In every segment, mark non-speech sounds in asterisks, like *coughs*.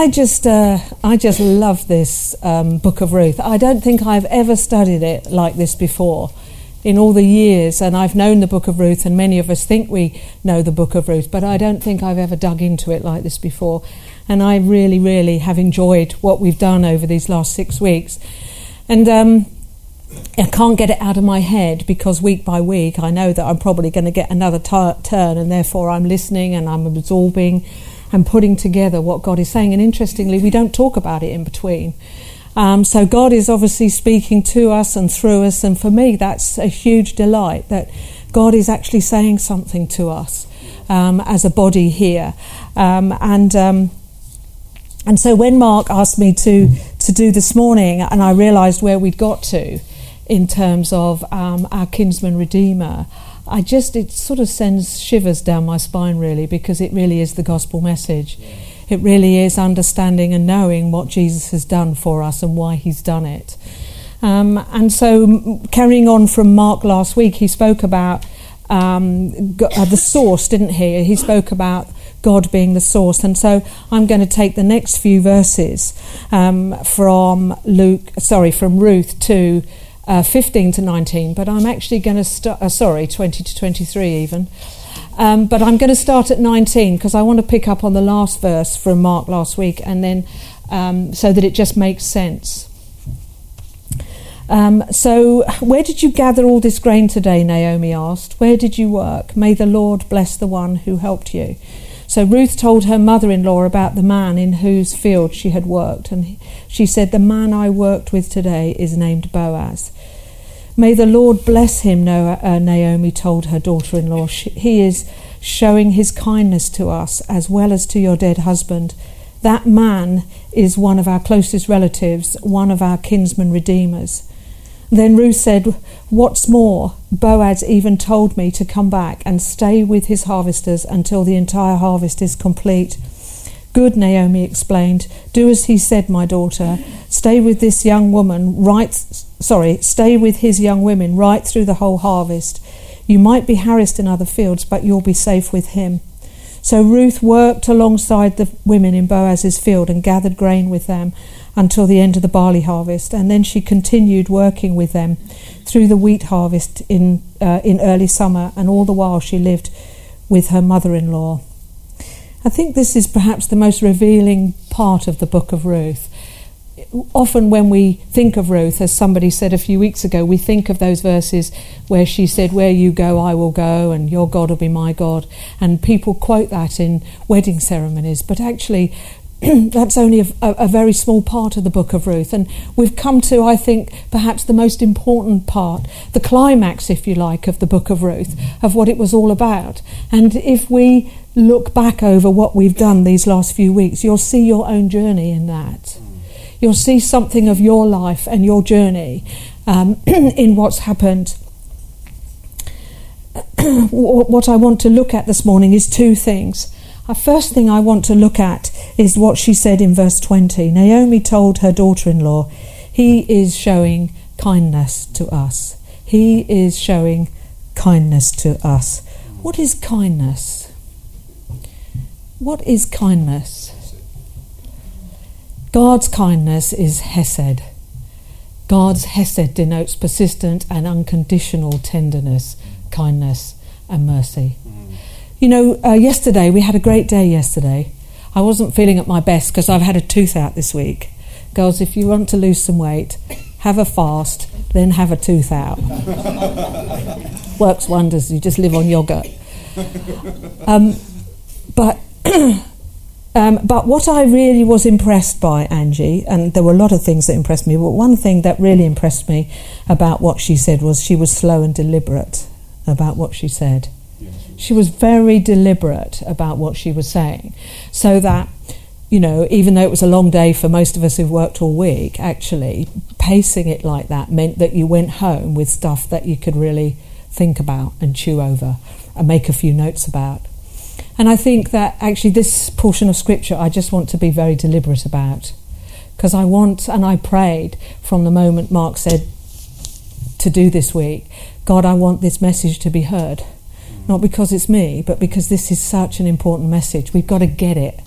I just, uh, I just love this um, Book of Ruth. I don't think I've ever studied it like this before in all the years, and I've known the Book of Ruth, and many of us think we know the Book of Ruth, but I don't think I've ever dug into it like this before. And I really, really have enjoyed what we've done over these last six weeks. And um, I can't get it out of my head because week by week I know that I'm probably going to get another t- turn, and therefore I'm listening and I'm absorbing and putting together what God is saying. And interestingly, we don't talk about it in between. Um, so God is obviously speaking to us and through us, and for me, that's a huge delight that God is actually saying something to us um, as a body here. Um, and um, and so when Mark asked me to to do this morning, and I realised where we'd got to in terms of um, our kinsman redeemer. I just, it sort of sends shivers down my spine, really, because it really is the gospel message. Yeah. It really is understanding and knowing what Jesus has done for us and why he's done it. Um, and so, carrying on from Mark last week, he spoke about um, uh, the source, didn't he? He spoke about God being the source. And so I'm going to take the next few verses um, from Luke, sorry, from Ruth to uh, 15 to 19, but I'm actually going to start, uh, sorry, 20 to 23 even. Um, but I'm going to start at 19 because I want to pick up on the last verse from Mark last week and then um, so that it just makes sense. Um, so, where did you gather all this grain today? Naomi asked. Where did you work? May the Lord bless the one who helped you. So Ruth told her mother in law about the man in whose field she had worked, and she said, The man I worked with today is named Boaz. May the Lord bless him, uh, Naomi told her daughter in law. He is showing his kindness to us as well as to your dead husband. That man is one of our closest relatives, one of our kinsman redeemers. Then Ruth said, What's more, Boaz even told me to come back and stay with his harvesters until the entire harvest is complete. Good, Naomi explained. Do as he said, my daughter. Stay with this young woman right sorry, stay with his young women right through the whole harvest. You might be harassed in other fields, but you'll be safe with him. So Ruth worked alongside the women in Boaz's field and gathered grain with them until the end of the barley harvest, and then she continued working with them through the wheat harvest in uh, in early summer, and all the while she lived with her mother-in-law. I think this is perhaps the most revealing part of the book of Ruth. Often, when we think of Ruth, as somebody said a few weeks ago, we think of those verses where she said, Where you go, I will go, and your God will be my God. And people quote that in wedding ceremonies. But actually, *clears throat* that's only a, a, very small part of the book of Ruth. And we've come to, I think, perhaps the most important part, the climax, if you like, of the book of Ruth, of what it was all about. And if we look back over what we've done these last few weeks, you'll see your own journey in that. You'll see something of your life and your journey um, *clears throat* in what's happened. *clears throat* what I want to look at this morning is two things. The first thing I want to look at is what she said in verse 20. Naomi told her daughter in law, He is showing kindness to us. He is showing kindness to us. What is kindness? What is kindness? God's kindness is Hesed. God's Hesed denotes persistent and unconditional tenderness, kindness, and mercy. You know, uh, yesterday, we had a great day yesterday. I wasn't feeling at my best because I've had a tooth out this week. Girls, if you want to lose some weight, have a fast, then have a tooth out. *laughs* Works wonders. You just live on yogurt. Um, but *coughs* um, but what I really was impressed by Angie, and there were a lot of things that impressed me, but one thing that really impressed me about what she said was she was slow and deliberate about what she said. She was very deliberate about what she was saying, so that you know, even though it was a long day for most of us who've worked all week, actually, pacing it like that meant that you went home with stuff that you could really think about and chew over and make a few notes about. And I think that actually, this portion of scripture I just want to be very deliberate about because I want and I prayed from the moment Mark said to do this week God, I want this message to be heard. Mm. Not because it's me, but because this is such an important message. We've got to get it.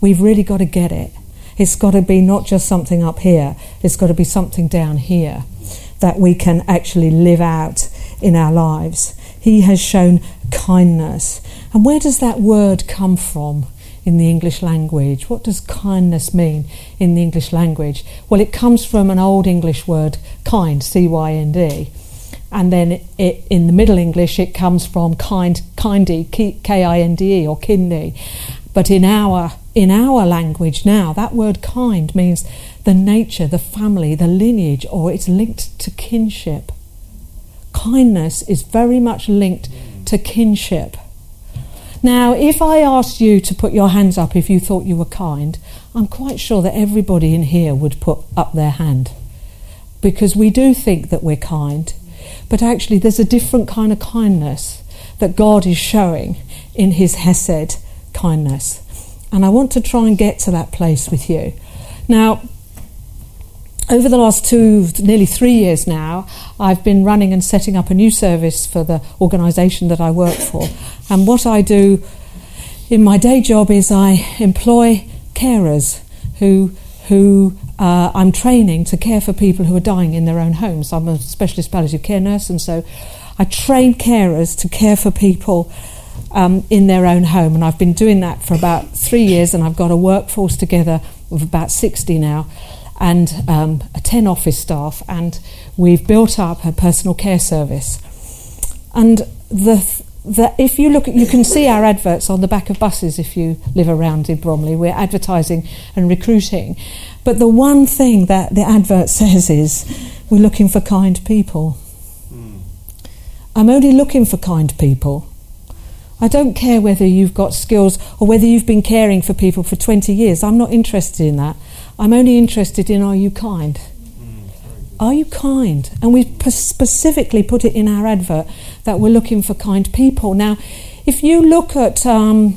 We've really got to get it. It's got to be not just something up here, it's got to be something down here mm. that we can actually live out in our lives. He has shown kindness. And where does that word come from in the English language? What does kindness mean in the English language? Well, it comes from an old English word, kind, C Y N D. And then it, it, in the Middle English, it comes from kind, kindy, K I N D E, or kindi. But in our in our language now, that word kind means the nature, the family, the lineage, or it's linked to kinship. Kindness is very much linked to kinship. Now, if I asked you to put your hands up if you thought you were kind, I'm quite sure that everybody in here would put up their hand. Because we do think that we're kind, but actually, there's a different kind of kindness that God is showing in His Hesed kindness. And I want to try and get to that place with you. Now, over the last two, nearly three years now, I've been running and setting up a new service for the organisation that I work for. And what I do in my day job is I employ carers who, who uh, I'm training to care for people who are dying in their own homes. I'm a specialist palliative care nurse, and so I train carers to care for people um, in their own home. And I've been doing that for about three years, and I've got a workforce together of about 60 now and um, 10 office staff, and we've built up a personal care service. And the, the, if you look, at, you can see our adverts on the back of buses if you live around in Bromley. We're advertising and recruiting. But the one thing that the advert *laughs* says is, we're looking for kind people. Mm. I'm only looking for kind people. I don't care whether you've got skills or whether you've been caring for people for 20 years. I'm not interested in that. I'm only interested in are you kind? Mm, are you kind? And we specifically put it in our advert that we're looking for kind people. Now, if you look at um,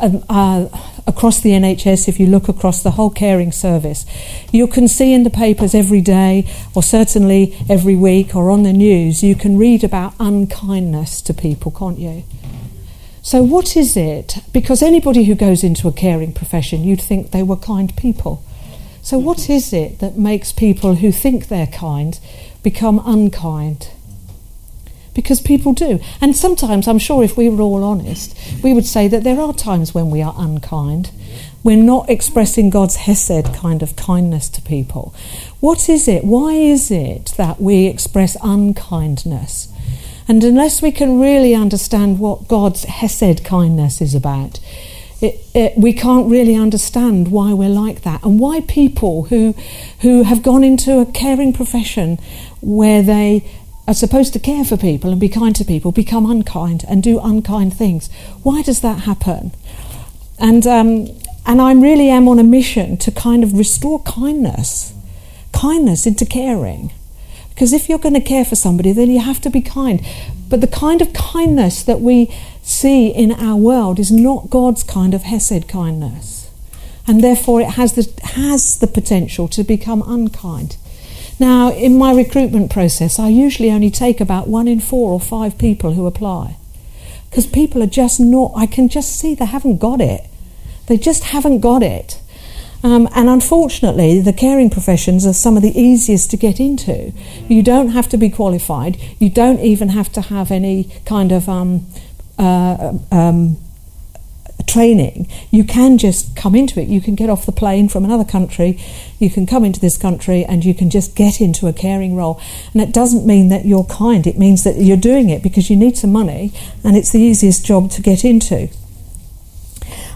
uh, uh, across the NHS, if you look across the whole caring service, you can see in the papers every day, or certainly every week, or on the news, you can read about unkindness to people, can't you? So, what is it? Because anybody who goes into a caring profession, you'd think they were kind people. So, what mm-hmm. is it that makes people who think they're kind become unkind? Because people do. And sometimes, I'm sure if we were all honest, we would say that there are times when we are unkind. We're not expressing God's Hesed kind of kindness to people. What is it? Why is it that we express unkindness? And unless we can really understand what God's Hesed kindness is about, it, it, we can't really understand why we're like that and why people who, who have gone into a caring profession where they are supposed to care for people and be kind to people become unkind and do unkind things. Why does that happen? And, um, and I really am on a mission to kind of restore kindness, kindness into caring. Because if you're going to care for somebody, then you have to be kind. But the kind of kindness that we see in our world is not God's kind of Hesed kindness. And therefore, it has the, has the potential to become unkind. Now, in my recruitment process, I usually only take about one in four or five people who apply. Because people are just not, I can just see they haven't got it. They just haven't got it. Um, and unfortunately, the caring professions are some of the easiest to get into. You don't have to be qualified, you don't even have to have any kind of um, uh, um, training. You can just come into it. You can get off the plane from another country, you can come into this country, and you can just get into a caring role. And it doesn't mean that you're kind, it means that you're doing it because you need some money and it's the easiest job to get into.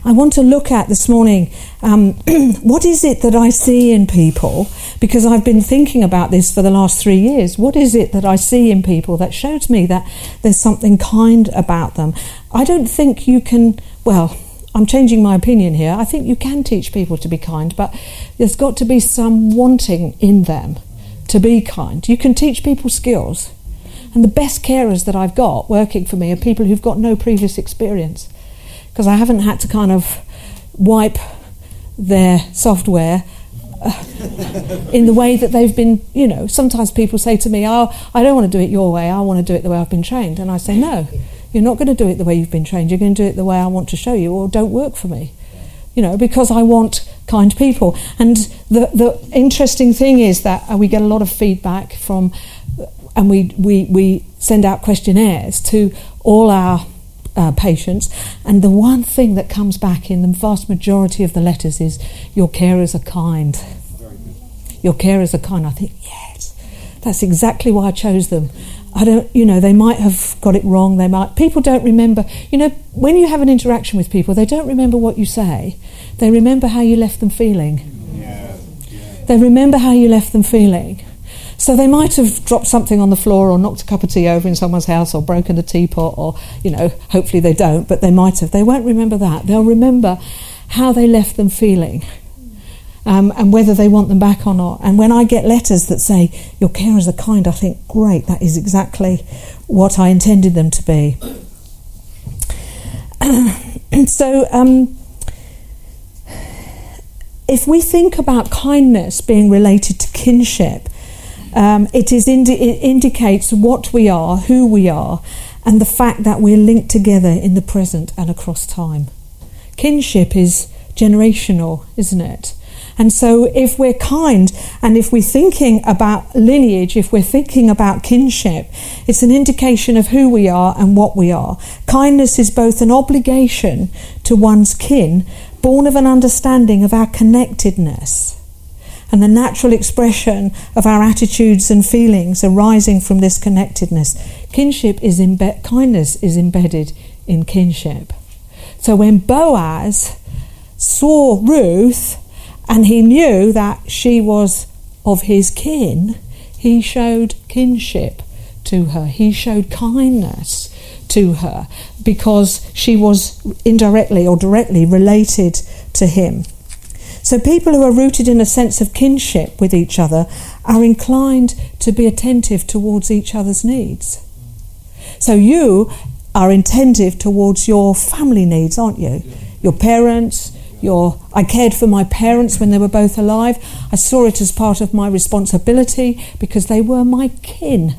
I want to look at this morning um, *clears throat* what is it that I see in people? Because I've been thinking about this for the last three years. What is it that I see in people that shows me that there's something kind about them? I don't think you can, well, I'm changing my opinion here. I think you can teach people to be kind, but there's got to be some wanting in them to be kind. You can teach people skills. And the best carers that I've got working for me are people who've got no previous experience. Because I haven't had to kind of wipe their software uh, in the way that they've been, you know, sometimes people say to me, Oh, I don't want to do it your way, I want to do it the way I've been trained. And I say, No, you're not going to do it the way you've been trained. You're going to do it the way I want to show you, or don't work for me. You know, because I want kind people. And the, the interesting thing is that uh, we get a lot of feedback from, and we, we, we send out questionnaires to all our uh, patients, and the one thing that comes back in the vast majority of the letters is, Your carers are kind. Your carers are kind. I think, yes, that's exactly why I chose them. I don't, you know, they might have got it wrong. They might. People don't remember. You know, when you have an interaction with people, they don't remember what you say. They remember how you left them feeling. Yeah. Yeah. They remember how you left them feeling. So they might have dropped something on the floor or knocked a cup of tea over in someone's house or broken a teapot or, you know, hopefully they don't, but they might have. They won't remember that. They'll remember how they left them feeling um, and whether they want them back or not. And when I get letters that say, Your carers are kind, I think, Great, that is exactly what I intended them to be. *clears throat* so, um, if we think about kindness being related to kinship, um, it, is indi- it indicates what we are, who we are, and the fact that we're linked together in the present and across time. Kinship is generational, isn't it? And so, if we're kind and if we're thinking about lineage, if we're thinking about kinship, it's an indication of who we are and what we are. Kindness is both an obligation to one's kin, born of an understanding of our connectedness, and the natural expression of our attitudes and feelings arising from this connectedness. Kinship is imbe- kindness is embedded in kinship. So when Boaz saw Ruth, and he knew that she was of his kin, he showed kinship to her. He showed kindness to her because she was indirectly or directly related to him. So, people who are rooted in a sense of kinship with each other are inclined to be attentive towards each other's needs. So, you are attentive towards your family needs, aren't you? Your parents, your, I cared for my parents when they were both alive. I saw it as part of my responsibility because they were my kin.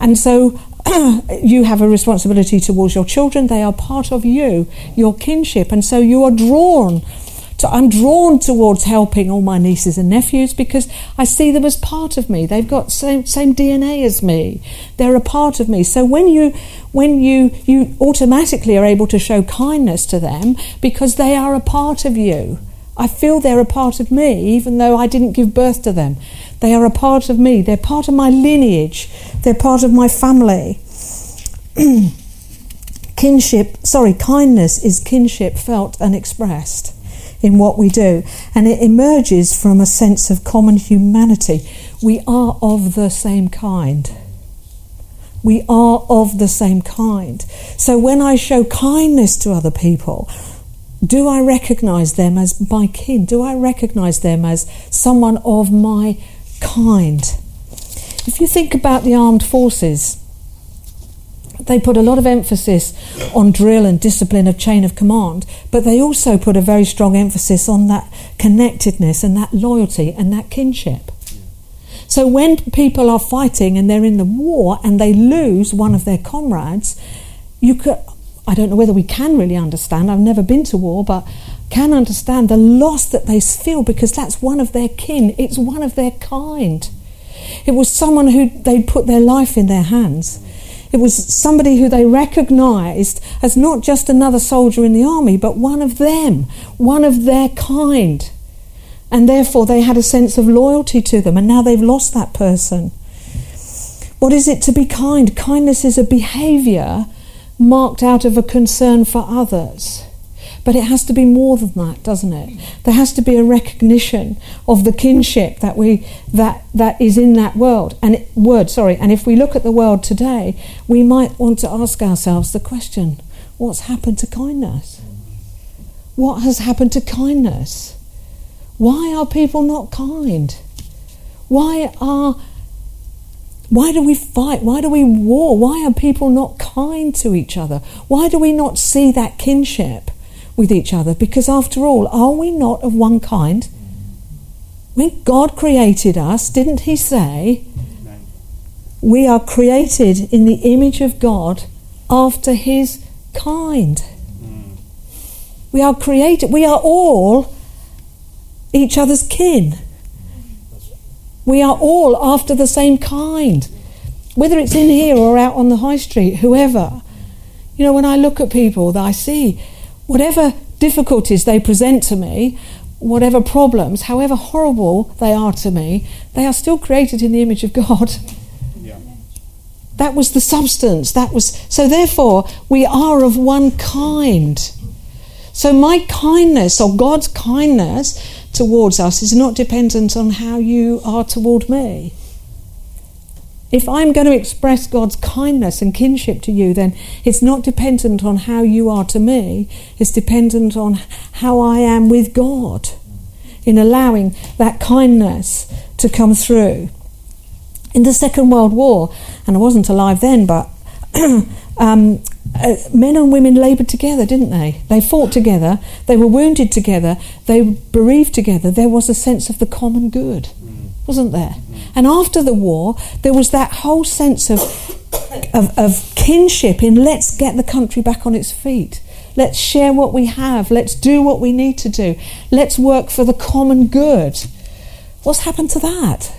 And so *clears throat* you have a responsibility towards your children. They are part of you, your kinship. And so you are drawn so I'm drawn towards helping all my nieces and nephews because I see them as part of me. They've got same same DNA as me. They're a part of me. So when you when you you automatically are able to show kindness to them because they are a part of you. I feel they're a part of me even though I didn't give birth to them. They are a part of me. They're part of my lineage. They're part of my family. *clears throat* kinship, sorry, kindness is kinship felt and expressed in what we do. And it emerges from a sense of common humanity. We are of the same kind. We are of the same kind. So when I show kindness to other people, do I recognize them as my kin? Do I recognize them as someone of my kind? If you think about the armed forces, they put a lot of emphasis on drill and discipline of chain of command, but they also put a very strong emphasis on that connectedness and that loyalty and that kinship. So when people are fighting and they're in the war and they lose one of their comrades, you could I don't know whether we can really understand. I've never been to war, but can understand the loss that they feel because that's one of their kin. It's one of their kind. It was someone who they'd put their life in their hands. It was somebody who they recognized as not just another soldier in the army, but one of them, one of their kind. And therefore, they had a sense of loyalty to them, and now they've lost that person. What is it to be kind? Kindness is a behavior marked out of a concern for others. But it has to be more than that, doesn't it? There has to be a recognition of the kinship that we that that is in that world and it, word. Sorry, and if we look at the world today, we might want to ask ourselves the question: What's happened to kindness? what has happened to kindness? Why are people not kind? Why are why do we fight? Why do we war? Why are people not kind to each other? Why do we not see that kinship with each other? Because after all, are we not of one kind? When God created us, didn't He say, we are created in the image of God after His kind? Hmm. We are created, we are all each other's kin. We are all after the same kind, whether it's in here or out on the high street, whoever. You know, when I look at people that I see, whatever difficulties they present to me, whatever problems, however horrible they are to me, they are still created in the image of God. Yeah. That was the substance. That was so therefore we are of one kind. So my kindness or God's kindness towards us is not dependent on how you are toward me. If I'm going to express God's kindness and kinship to you, then it's not dependent on how you are to me, it's dependent on how I am with God in allowing that kindness to come through. In the Second World War, and I wasn't alive then, but *clears throat* um, uh, men and women laboured together, didn't they? They fought together, they were wounded together, they bereaved together. There was a sense of the common good, wasn't there? And after the war, there was that whole sense of, of, of kinship in let's get the country back on its feet. Let's share what we have. Let's do what we need to do. Let's work for the common good. What's happened to that?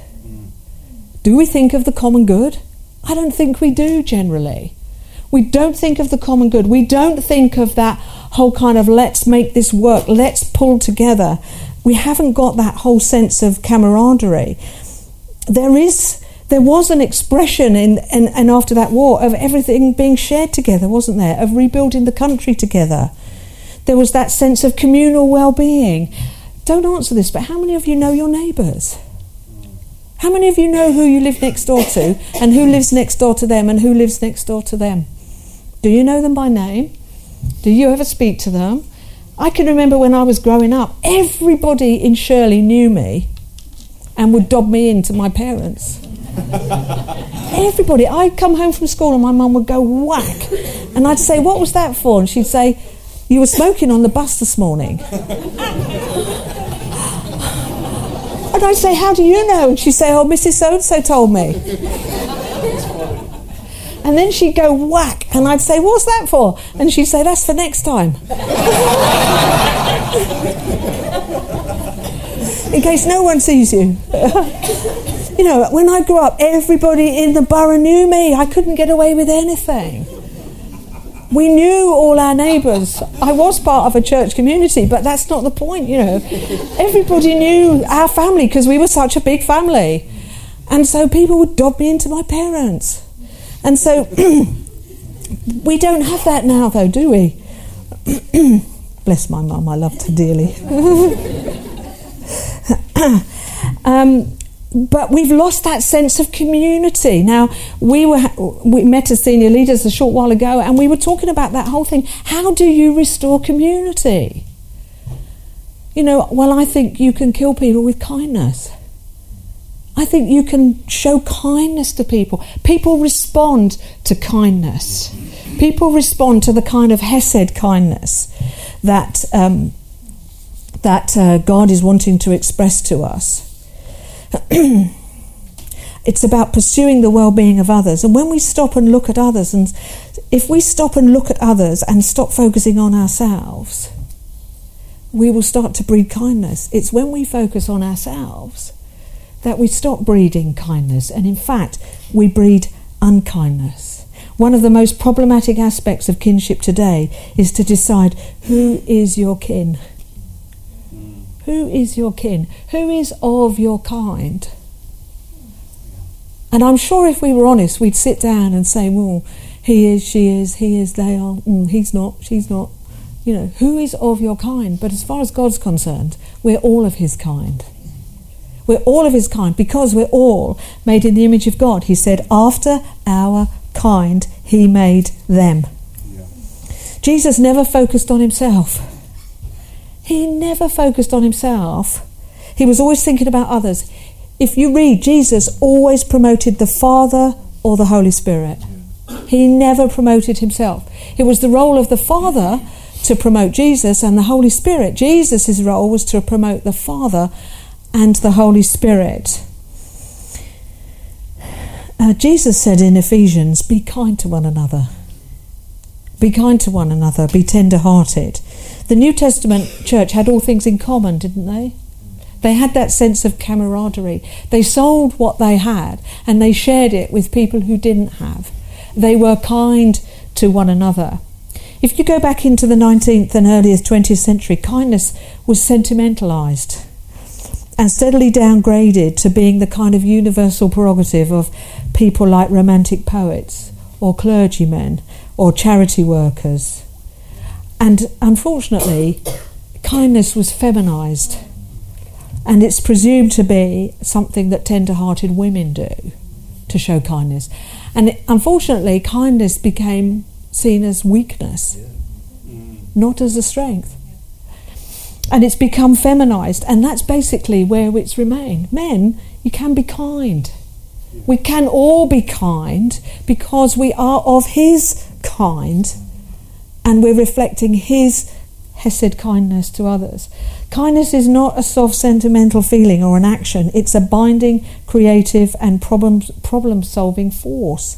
Do we think of the common good? I don't think we do generally. We don't think of the common good. We don't think of that whole kind of let's make this work, let's pull together. We haven't got that whole sense of camaraderie. There is there was an expression in and, after that war of everything being shared together, wasn't there? Of rebuilding the country together. There was that sense of communal well being. Don't answer this, but how many of you know your neighbours? How many of you know who you live next door to, and who lives next door to them, and who lives next door to them? Do you know them by name? Do you ever speak to them? I can remember when I was growing up, everybody in Shirley knew me and would dob me into my parents. *laughs* everybody. I'd come home from school and my mum would go whack. And I'd say, What was that for? And she'd say, You were smoking on the bus this morning. *laughs* and I'd say, How do you know? And she'd say, Oh, Mrs. So and so told me. And then she'd go whack, and I'd say, What's that for? And she'd say, That's for next time. *laughs* in case no one sees you. *laughs* you know, when I grew up, everybody in the borough knew me. I couldn't get away with anything. We knew all our neighbours. I was part of a church community, but that's not the point, you know. Everybody knew our family because we were such a big family. And so people would dob me into my parents. And so *clears throat* we don't have that now, though, do we? *clears throat* Bless my mum, I loved her dearly. *laughs* um, but we've lost that sense of community. Now, we were we met as senior leaders a short while ago, and we were talking about that whole thing. How do you restore community? You know, well, I think you can kill people with kindness. I think you can show kindness to people. People respond to kindness. People respond to the kind of Hesed kindness that, um, that uh, God is wanting to express to us. *clears throat* it's about pursuing the well being of others. And when we stop and look at others, and if we stop and look at others and stop focusing on ourselves, we will start to breed kindness. It's when we focus on ourselves that we stop breeding kindness and, in fact, we breed unkindness. One of the most problematic aspects of kinship today is to decide who is your kin. Who is your kin? Who is of your kind? And I'm sure if we were honest, we'd sit down and say, well, he is, she is, he is, they are, mm, he's not, she's not. You know, who is of your kind? But as far as God's concerned, we're all of his kind. We're all of his kind because we're all made in the image of God. He said, After our kind, he made them. Yeah. Jesus never focused on himself. He never focused on himself. He was always thinking about others. If you read, Jesus always promoted the Father or the Holy Spirit. He never promoted himself. It was the role of the Father to promote Jesus and the Holy Spirit. Jesus' role was to promote the Father and the Holy Spirit. Uh, Jesus said in Ephesians, Be kind to one another. Be kind to one another. Be tender hearted. The New Testament church had all things in common, didn't they? They had that sense of camaraderie. They sold what they had and they shared it with people who didn't have. They were kind to one another. If you go back into the 19th and earliest 20th century, kindness was sentimentalised and steadily downgraded to being the kind of universal prerogative of people like romantic poets or clergymen or charity workers. And unfortunately, kindness was feminised and it's presumed to be something that tender hearted women do to show kindness. And it, unfortunately, kindness became seen as weakness, mm. not as a strength. And it's become feminized, and that's basically where it's remained. Men, you can be kind. We can all be kind because we are of His kind and we're reflecting His Hesed kindness to others. Kindness is not a soft sentimental feeling or an action, it's a binding, creative, and problem, problem solving force.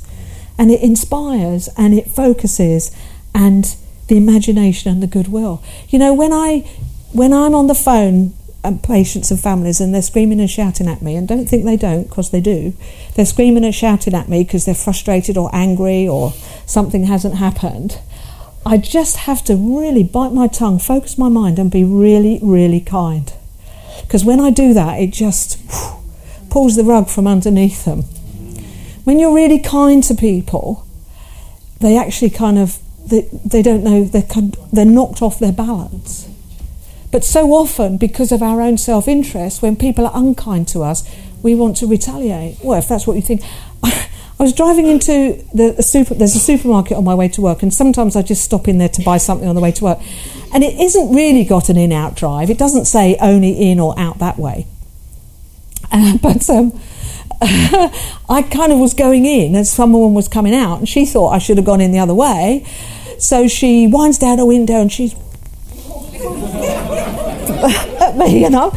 And it inspires and it focuses and the imagination and the goodwill. You know, when I when I'm on the phone and patients and families and they're screaming and shouting at me and don't think they don't because they do they're screaming and shouting at me because they're frustrated or angry or something hasn't happened I just have to really bite my tongue, focus my mind, and be really, really kind. Because when I do that, it just whew, pulls the rug from underneath them. When you're really kind to people, they actually kind of they, they don't know they're they're knocked off their balance. But so often, because of our own self-interest, when people are unkind to us, we want to retaliate. Well, if that's what you think. *laughs* I was driving into the, the, super. There's a supermarket on my way to work, and sometimes I just stop in there to buy something on the way to work. And it isn't really got an in-out drive. It doesn't say only in or out that way. Uh, *laughs* but um, *laughs* I kind of was going in as someone was coming out, and she thought I should have gone in the other way. So she winds down a window and she's at me, you know.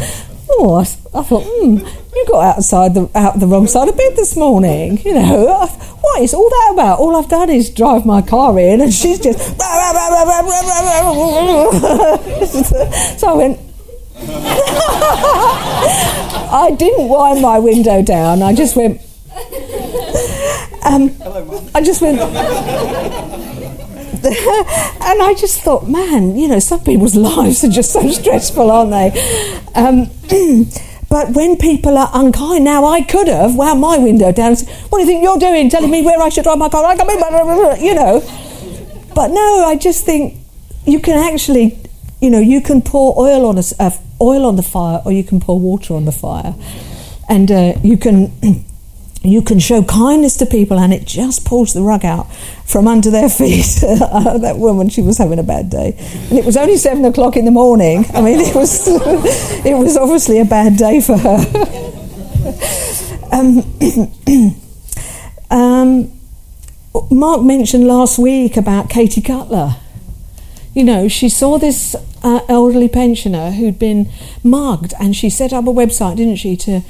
Oh, I, I thought, hmm, you got outside the out the wrong side of bed this morning. You know, what is all that about? All I've done is drive my car in, and she's just. so I went. I didn't wind my window down. I just went. Um, I just went. *laughs* and I just thought, man, you know, some people's *laughs* lives are just so stressful, aren't they? Um, *clears throat* but when people are unkind, now I could have wound my window down and said, What do you think you're doing? Telling me where I should drive my car? I in, you know. But no, I just think you can actually, you know, you can pour oil on a, uh, oil on the fire or you can pour water on the fire. And uh, you can *clears throat* you can show kindness to people and it just pulls the rug out from under their *laughs* feet. *laughs* that woman, she was having a bad day. And it was only seven o'clock in the morning. I mean, it was, *laughs* it was obviously a bad day for her. um, *clears throat* um, Mark mentioned last week about Katie Cutler. You know, she saw this uh, elderly pensioner who'd been mugged and she set up a website, didn't she, to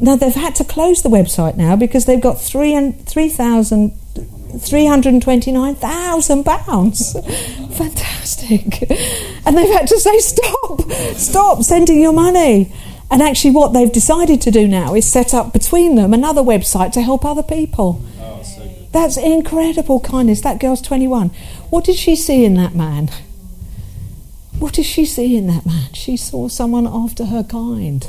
now they've had to close the website now because they've got three and three thousand. £329,000. *laughs* Fantastic. And they've had to say, stop, stop sending your money. And actually, what they've decided to do now is set up between them another website to help other people. Oh, so That's incredible kindness. That girl's 21. What did she see in that man? What did she see in that man? She saw someone after her kind.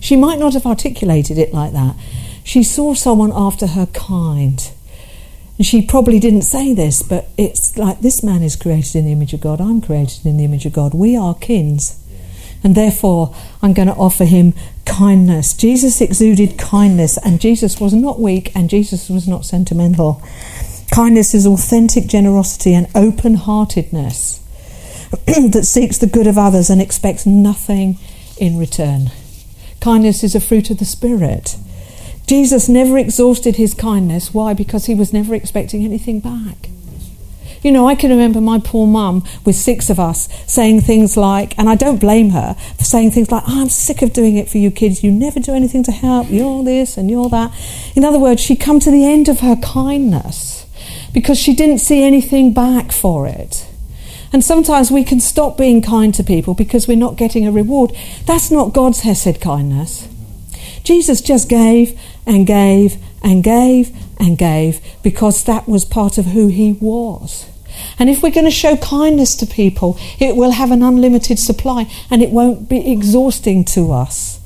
She might not have articulated it like that. She saw someone after her kind. And she probably didn't say this, but it's like this man is created in the image of God. I'm created in the image of God. We are kins. And therefore, I'm going to offer him kindness. Jesus exuded kindness, and Jesus was not weak, and Jesus was not sentimental. Kindness is authentic generosity and open heartedness. *clears throat* that seeks the good of others and expects nothing in return. Kindness is a fruit of the Spirit. Jesus never exhausted his kindness. Why? Because he was never expecting anything back. You know, I can remember my poor mum with six of us saying things like, and I don't blame her for saying things like, oh, I'm sick of doing it for you kids. You never do anything to help. You're this and you're that. In other words, she'd come to the end of her kindness because she didn't see anything back for it. And sometimes we can stop being kind to people because we're not getting a reward. That's not God's Hesed kindness. Jesus just gave and gave and gave and gave because that was part of who he was. And if we're going to show kindness to people, it will have an unlimited supply and it won't be exhausting to us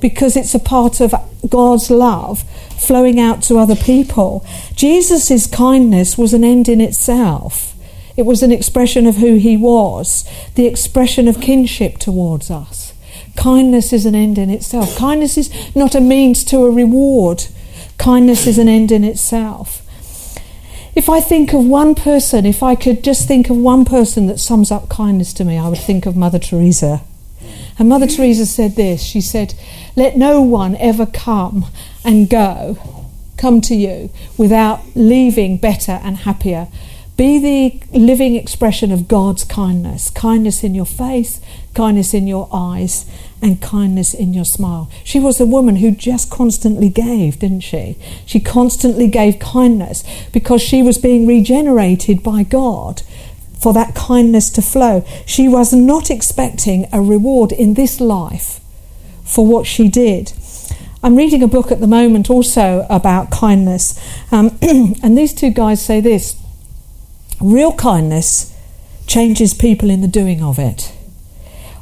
because it's a part of God's love flowing out to other people. Jesus' kindness was an end in itself. It was an expression of who he was, the expression of kinship towards us. Kindness is an end in itself. Kindness is not a means to a reward. Kindness is an end in itself. If I think of one person, if I could just think of one person that sums up kindness to me, I would think of Mother Teresa. And Mother Teresa said this She said, Let no one ever come and go, come to you, without leaving better and happier be the living expression of God's kindness kindness in your face, kindness in your eyes, and kindness in your smile. She was a woman who just constantly gave, didn't she? She constantly gave kindness because she was being regenerated by God for that kindness to flow. She was not expecting a reward in this life for what she did. I'm reading a book at the moment also about kindness, um, *clears throat* and these two guys say this Real kindness changes people in the doing of it.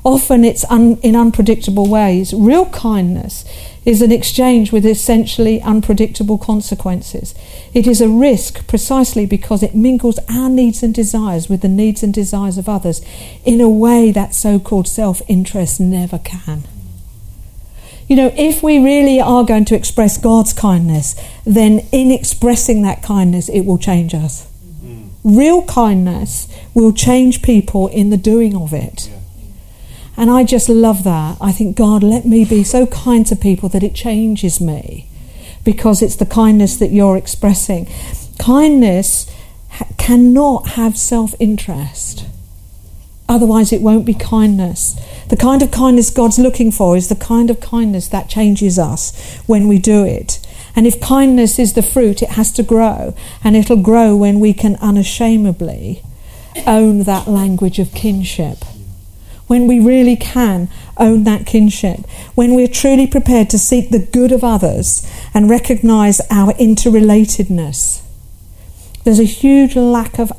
Often it's un- in unpredictable ways. Real kindness is an exchange with essentially unpredictable consequences. It is a risk precisely because it mingles our needs and desires with the needs and desires of others in a way that so called self interest never can. You know, if we really are going to express God's kindness, then in expressing that kindness, it will change us. Real kindness will change people in the doing of it. And I just love that. I think, God, let me be so kind to people that it changes me because it's the kindness that you're expressing. Kindness ha- cannot have self interest. Otherwise, it won't be kindness. The kind of kindness God's looking for is the kind of kindness that changes us when we do it. And if kindness is the fruit, it has to grow. And it'll grow when we can unashamedly own that language of kinship. When we really can own that kinship. When we're truly prepared to seek the good of others and recognize our interrelatedness. There's a huge lack of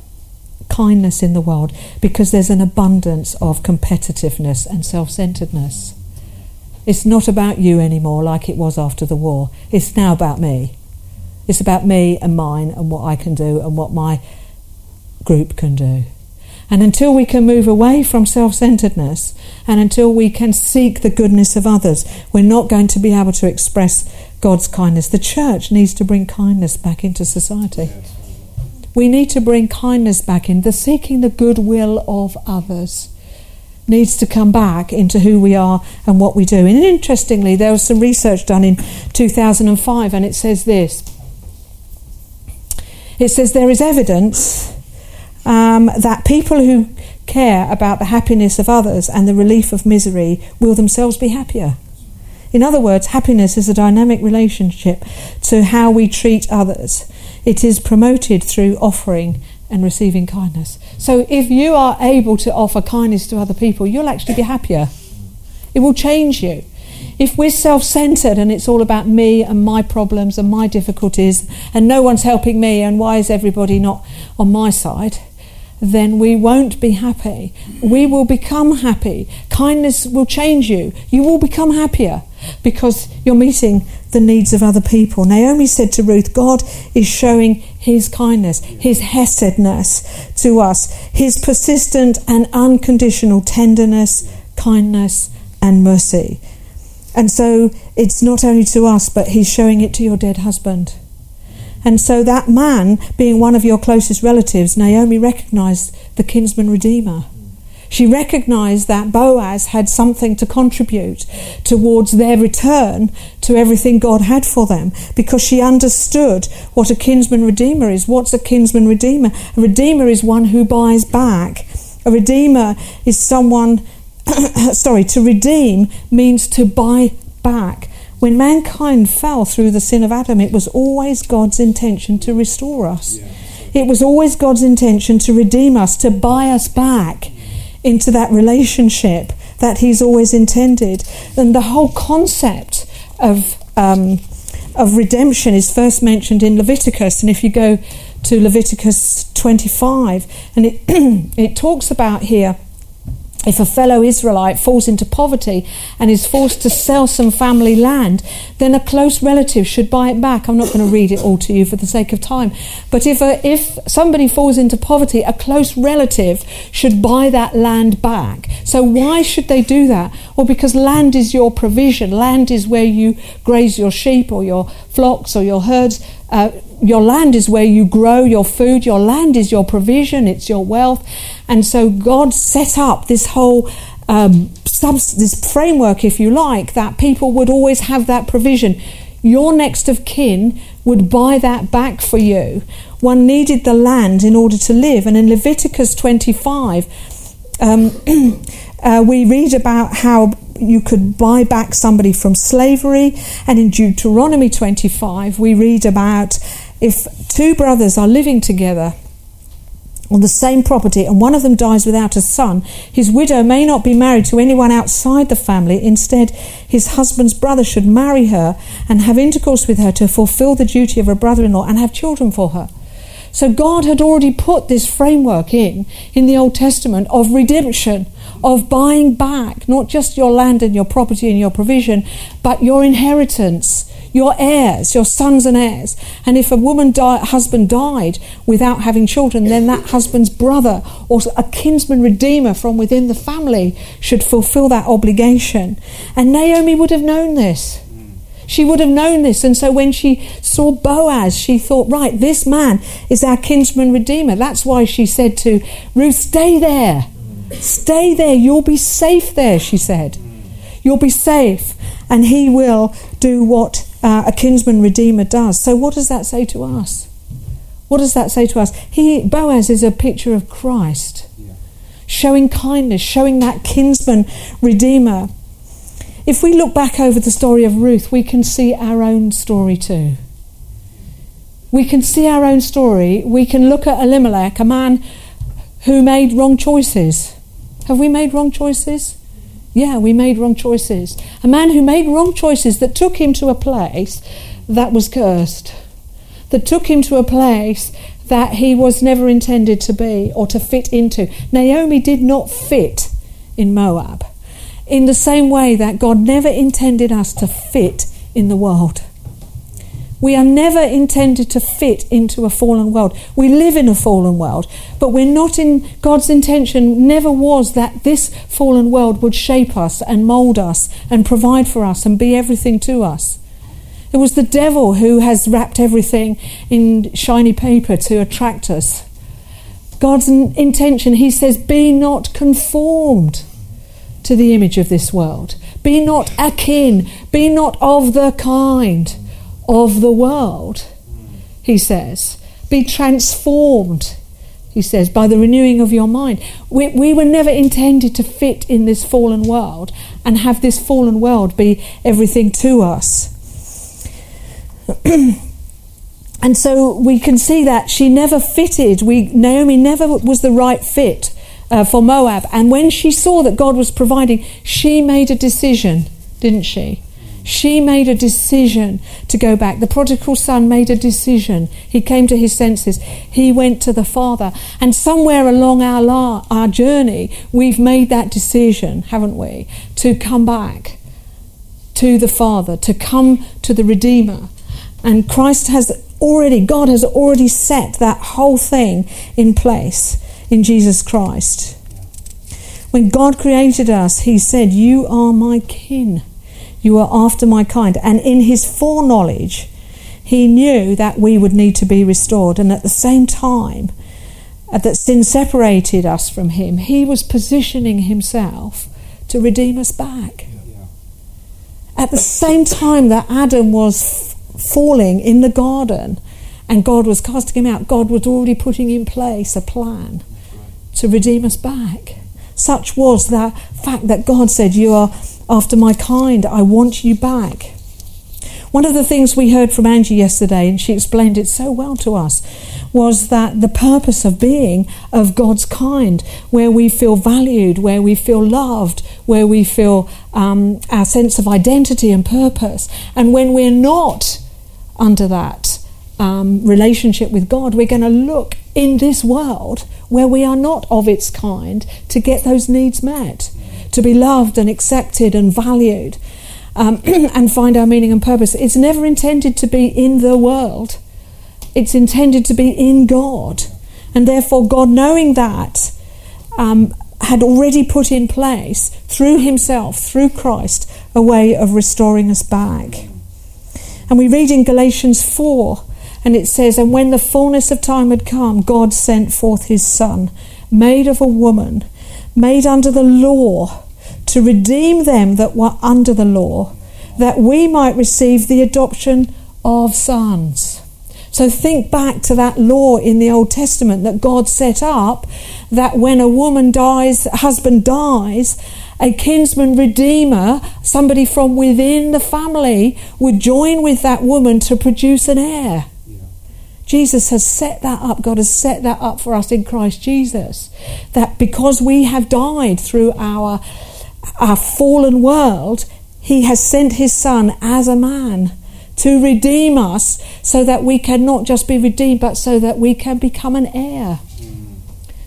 kindness in the world because there's an abundance of competitiveness and self centeredness. It's not about you anymore like it was after the war. It's now about me. It's about me and mine and what I can do and what my group can do. And until we can move away from self centeredness and until we can seek the goodness of others, we're not going to be able to express God's kindness. The church needs to bring kindness back into society. We need to bring kindness back in, the seeking the goodwill of others needs to come back into who we are and what we do. And interestingly, there was some research done in 2005, and it says this it says there is evidence um, that people who care about the happiness of others and the relief of misery will themselves be happier. In other words, happiness is a dynamic relationship to how we treat others. It is promoted through offering and receiving kindness. So if you are able to offer kindness to other people, you'll actually be happier. It will change you. If we're self centered and it's all about me and my problems and my difficulties and no one's helping me and why is everybody not on my side, then we won't be happy. We will become happy. Kindness will change you. You will become happier because you're meeting the needs of other people. Naomi said to Ruth, God is showing his kindness, his hesedness to us, his persistent and unconditional tenderness, kindness, and mercy. And so it's not only to us, but he's showing it to your dead husband. And so that man, being one of your closest relatives, Naomi recognized the kinsman redeemer. She recognized that Boaz had something to contribute towards their return to everything God had for them because she understood what a kinsman redeemer is. What's a kinsman redeemer? A redeemer is one who buys back. A redeemer is someone, *coughs* sorry, to redeem means to buy back. When mankind fell through the sin of Adam, it was always God's intention to restore us. Yeah. It was always God's intention to redeem us, to buy us back into that relationship that He's always intended. And the whole concept of um, of redemption is first mentioned in Leviticus. And if you go to Leviticus 25, and it *clears throat* it talks about here if a fellow Israelite falls into poverty and is forced to sell some family land, then a close relative should buy it back. I'm not going to read it all to you for the sake of time. But if, a, if somebody falls into poverty, a close relative should buy that land back. So why should they do that? Well, because land is your provision. Land is where you graze your sheep or your flocks or your herds. Uh, your land is where you grow your food. Your land is your provision. It's your wealth. And so God set up this whole um, this framework, if you like, that people would always have that provision. Your next of kin would buy that back for you. One needed the land in order to live. And in Leviticus 25, um, *clears throat* uh, we read about how you could buy back somebody from slavery. And in Deuteronomy 25, we read about if two brothers are living together on the same property and one of them dies without a son, his widow may not be married to anyone outside the family. Instead, his husband's brother should marry her and have intercourse with her to fulfill the duty of a brother in law and have children for her. So God had already put this framework in in the Old Testament of redemption, of buying back not just your land and your property and your provision, but your inheritance your heirs, your sons and heirs. And if a woman husband died without having children, then that husband's brother or a kinsman redeemer from within the family should fulfill that obligation. And Naomi would have known this. She would have known this. And so when she saw Boaz, she thought, right, this man is our kinsman redeemer. That's why she said to Ruth, stay there. Stay there. You'll be safe there, she said. You'll be safe. And he will do what uh, a kinsman redeemer does. So, what does that say to us? What does that say to us? He, Boaz is a picture of Christ, yeah. showing kindness, showing that kinsman redeemer. If we look back over the story of Ruth, we can see our own story too. We can see our own story. We can look at Elimelech, a man who made wrong choices. Have we made wrong choices? Yeah, we made wrong choices. A man who made wrong choices that took him to a place that was cursed, that took him to a place that he was never intended to be or to fit into. Naomi did not fit in Moab in the same way that God never intended us to fit in the world. We are never intended to fit into a fallen world. We live in a fallen world, but we're not in God's intention never was that this fallen world would shape us and mold us and provide for us and be everything to us. It was the devil who has wrapped everything in shiny paper to attract us. God's intention, he says, be not conformed to the image of this world. Be not akin. Be not of the kind of the world, he says. Be transformed, he says, by the renewing of your mind. We, we were never intended to fit in this fallen world and have this fallen world be everything to us. *clears throat* and so we can see that she never fitted. We, Naomi never was the right fit uh, for Moab. And when she saw that God was providing, she made a decision, didn't she? She made a decision to go back. The prodigal son made a decision. He came to his senses. He went to the Father. And somewhere along our, la- our journey, we've made that decision, haven't we? To come back to the Father, to come to the Redeemer. And Christ has already, God has already set that whole thing in place in Jesus Christ. When God created us, He said, You are my kin. You are after my kind. And in his foreknowledge, he knew that we would need to be restored. And at the same time, uh, that sin separated us from Him, He was positioning Himself to redeem us back. At the same time that Adam was falling in the garden and God was casting him out, God was already putting in place a plan to redeem us back. Such was the fact that God said, You are after my kind, I want you back. One of the things we heard from Angie yesterday, and she explained it so well to us, was that the purpose of being of God's kind, where we feel valued, where we feel loved, where we feel um, our sense of identity and purpose. And when we're not under that um, relationship with God, we're going to look in this world where we are not of its kind to get those needs met, to be loved and accepted and valued um, *clears throat* and find our meaning and purpose. It's never intended to be in the world, it's intended to be in God. And therefore, God, knowing that, um, had already put in place through Himself, through Christ, a way of restoring us back. And we read in Galatians 4, and it says, And when the fullness of time had come, God sent forth His Son, made of a woman, made under the law to redeem them that were under the law, that we might receive the adoption of sons. So think back to that law in the Old Testament that God set up that when a woman dies, husband dies, a kinsman redeemer, somebody from within the family, would join with that woman to produce an heir. Jesus has set that up. God has set that up for us in Christ Jesus. That because we have died through our our fallen world, He has sent His Son as a man to redeem us so that we can not just be redeemed, but so that we can become an heir.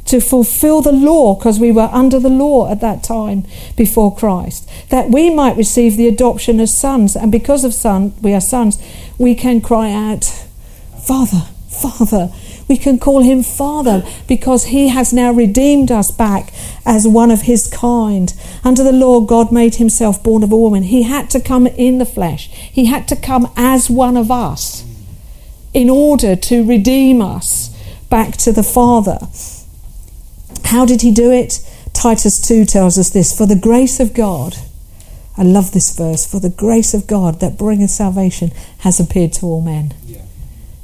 To fulfill the law, because we were under the law at that time before Christ, that we might receive the adoption as sons, and because of son, we are sons, we can cry out, Father, Father. We can call him Father because he has now redeemed us back as one of his kind. Under the law, God made himself born of a woman. He had to come in the flesh, he had to come as one of us in order to redeem us back to the Father. How did he do it? Titus 2 tells us this For the grace of God, I love this verse, for the grace of God that bringeth salvation has appeared to all men. Yeah.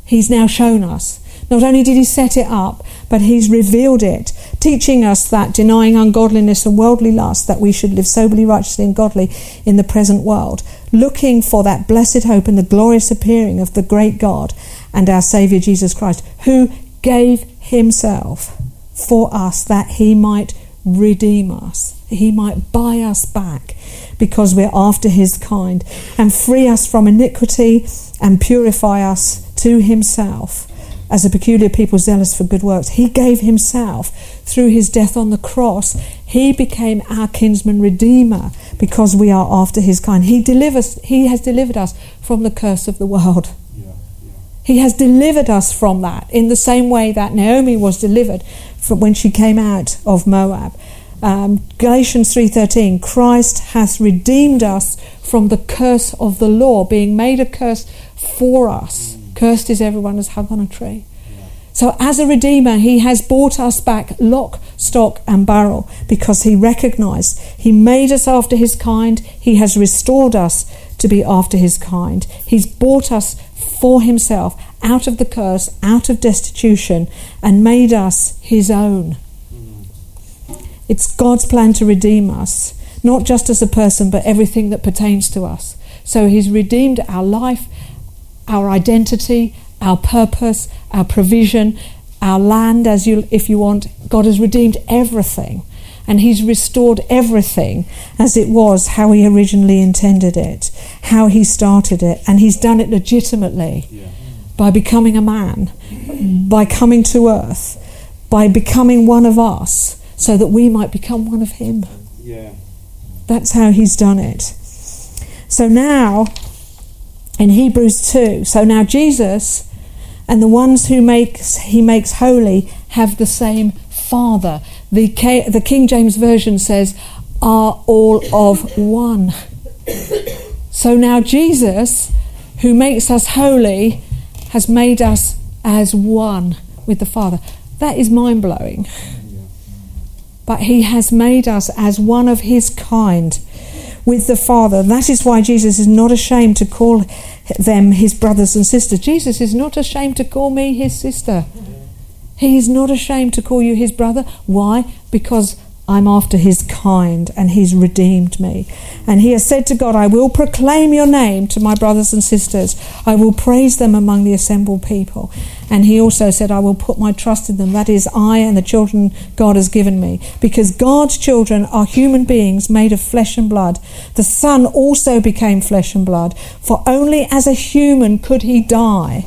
He's now shown us. Not only did he set it up, but he's revealed it, teaching us that denying ungodliness and worldly lust, that we should live soberly, righteously, and godly in the present world, looking for that blessed hope and the glorious appearing of the great God and our Saviour Jesus Christ, who gave himself for us that he might redeem us, he might buy us back because we're after his kind, and free us from iniquity and purify us to himself as a peculiar people zealous for good works. He gave himself through his death on the cross. He became our kinsman redeemer because we are after his kind. He delivers he has delivered us from the curse of the world. He has delivered us from that in the same way that Naomi was delivered from when she came out of Moab. Um, Galatians 3:13 Christ hath redeemed us from the curse of the law being made a curse for us Cursed is everyone who's hung on a tree. So, as a Redeemer, He has bought us back lock, stock, and barrel because He recognized He made us after His kind. He has restored us to be after His kind. He's bought us for Himself out of the curse, out of destitution, and made us His own. Hmm. It's God's plan to redeem us, not just as a person, but everything that pertains to us. So He's redeemed our life our identity, our purpose, our provision, our land, as you, if you want. God has redeemed everything, and He's restored everything as it was, how He originally intended it, how He started it, and He's done it legitimately yeah. by becoming a man, by coming to earth, by becoming one of us, so that we might become one of Him. Yeah. That's how He's done it. So now in Hebrews 2. So now Jesus and the ones who makes he makes holy have the same Father. The, K, the King James Version says, are all of one. So now Jesus, who makes us holy, has made us as one with the Father. That is mind blowing. But He has made us as one of His kind with the Father. That is why Jesus is not ashamed to call them His brothers and sisters. Jesus is not ashamed to call me His sister. He is not ashamed to call you His brother. Why? Because I'm after his kind and he's redeemed me. And he has said to God, I will proclaim your name to my brothers and sisters. I will praise them among the assembled people. And he also said, I will put my trust in them. That is, I and the children God has given me. Because God's children are human beings made of flesh and blood. The Son also became flesh and blood. For only as a human could he die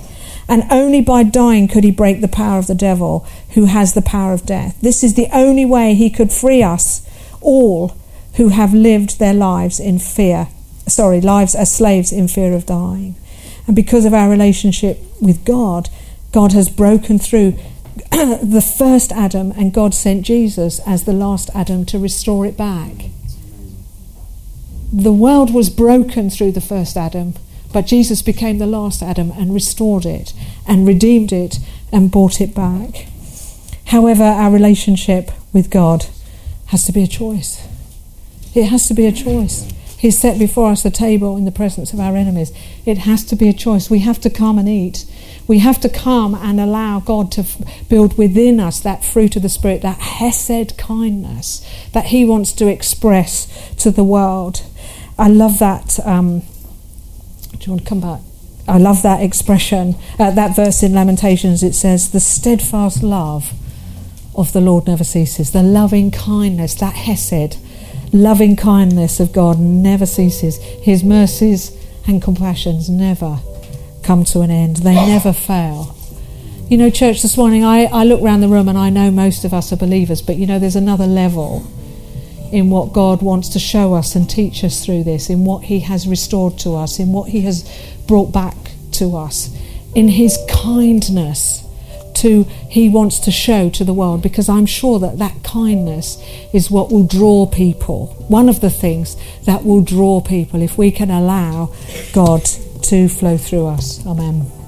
and only by dying could he break the power of the devil, who has the power of death. This is the only way he could free us all who have lived their lives in fear, sorry, lives as slaves in fear of dying. And because of our relationship with God, God has broken through *clears throat* the first Adam, and God sent Jesus as the last Adam to restore it back. The world was broken through the first Adam but Jesus became the last Adam and restored it and redeemed it and brought it back. However, our relationship with God has to be a choice. It has to be a choice. He's set before us a table in the presence of our enemies. It has to be a choice. We have to come and eat. We have to come and allow God to f- build within us that fruit of the Spirit, that Hesed kindness that He wants to express to the world. I love that um, do you want to come back? I love that expression, uh, that verse in Lamentations. It says, The steadfast love of the Lord never ceases. The loving kindness, that Hesed, loving kindness of God never ceases. His mercies and compassions never come to an end, they never fail. You know, church, this morning I, I look around the room and I know most of us are believers, but you know, there's another level in what God wants to show us and teach us through this, in what He has restored to us, in what He has brought back to us, in His kindness to He wants to show to the world. Because I'm sure that that kindness is what will draw people. One of the things that will draw people if we can allow God to flow through us. Amen.